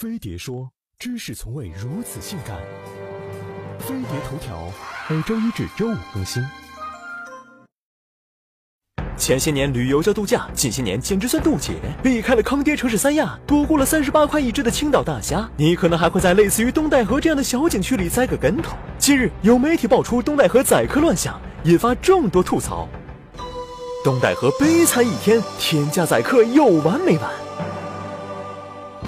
飞碟说：“知识从未如此性感。”飞碟头条每周一至周五更新。前些年旅游叫度假，近些年简直算渡劫。避开了坑爹城市三亚，躲过了三十八块一只的青岛大虾，你可能还会在类似于东戴河这样的小景区里栽个跟头。近日，有媒体爆出东戴河宰客乱象，引发众多吐槽。东戴河悲惨一天，天价宰客有完没完？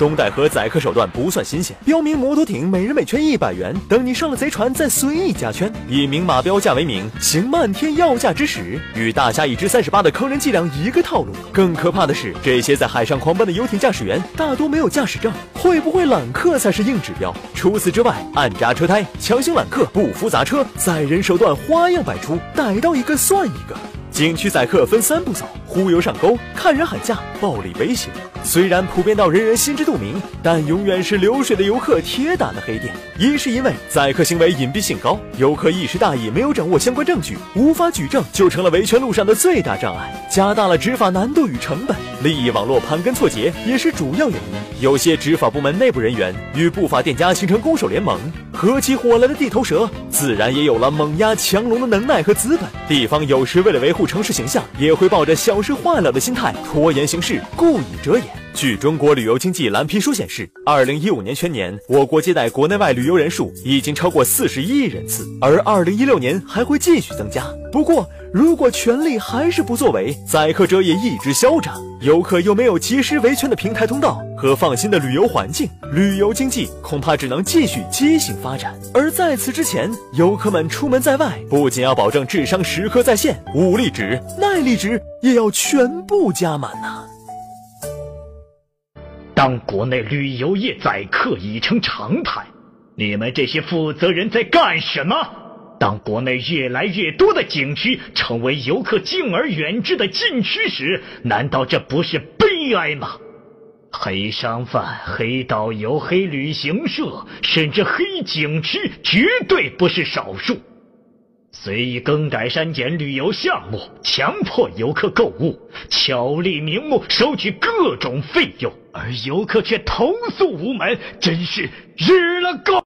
东戴河宰客手段不算新鲜，标明摩托艇每人每圈一百元，等你上了贼船再随意加圈，以明码标价为名行漫天要价之实，与大虾一只三十八的坑人伎俩一个套路。更可怕的是，这些在海上狂奔的游艇驾驶员大多没有驾驶证，会不会揽客才是硬指标。除此之外，暗扎车胎、强行揽客、不服砸车，宰人手段花样百出，逮到一个算一个。景区宰客分三步走：忽悠上钩、看人喊价、暴力威胁。虽然普遍到人人心知肚明，但永远是流水的游客铁打的黑店。一是因为宰客行为隐蔽性高，游客一时大意没有掌握相关证据，无法举证，就成了维权路上的最大障碍，加大了执法难度与成本。利益网络盘根错节也是主要原因。有些执法部门内部人员与不法店家形成攻守联盟，合起伙来的地头蛇，自然也有了猛压强龙的能耐和资本。地方有时为了维护城市形象，也会抱着小事化了的心态拖延行事，故意遮掩。据中国旅游经济蓝皮书显示，二零一五年全年，我国接待国内外旅游人数已经超过四十亿人次，而二零一六年还会继续增加。不过，如果权力还是不作为，宰客者也一直嚣张，游客又没有及时维权的平台通道和放心的旅游环境，旅游经济恐怕只能继续畸形发展。而在此之前，游客们出门在外，不仅要保证智商时刻在线，武力值、耐力值也要全部加满呐。当国内旅游业宰客已成常态，你们这些负责人在干什么？当国内越来越多的景区成为游客敬而远之的禁区时，难道这不是悲哀吗？黑商贩、黑导游、黑旅行社，甚至黑景区，绝对不是少数。随意更改删减旅游项目，强迫游客购物，巧立名目收取各种费用，而游客却投诉无门，真是日了狗。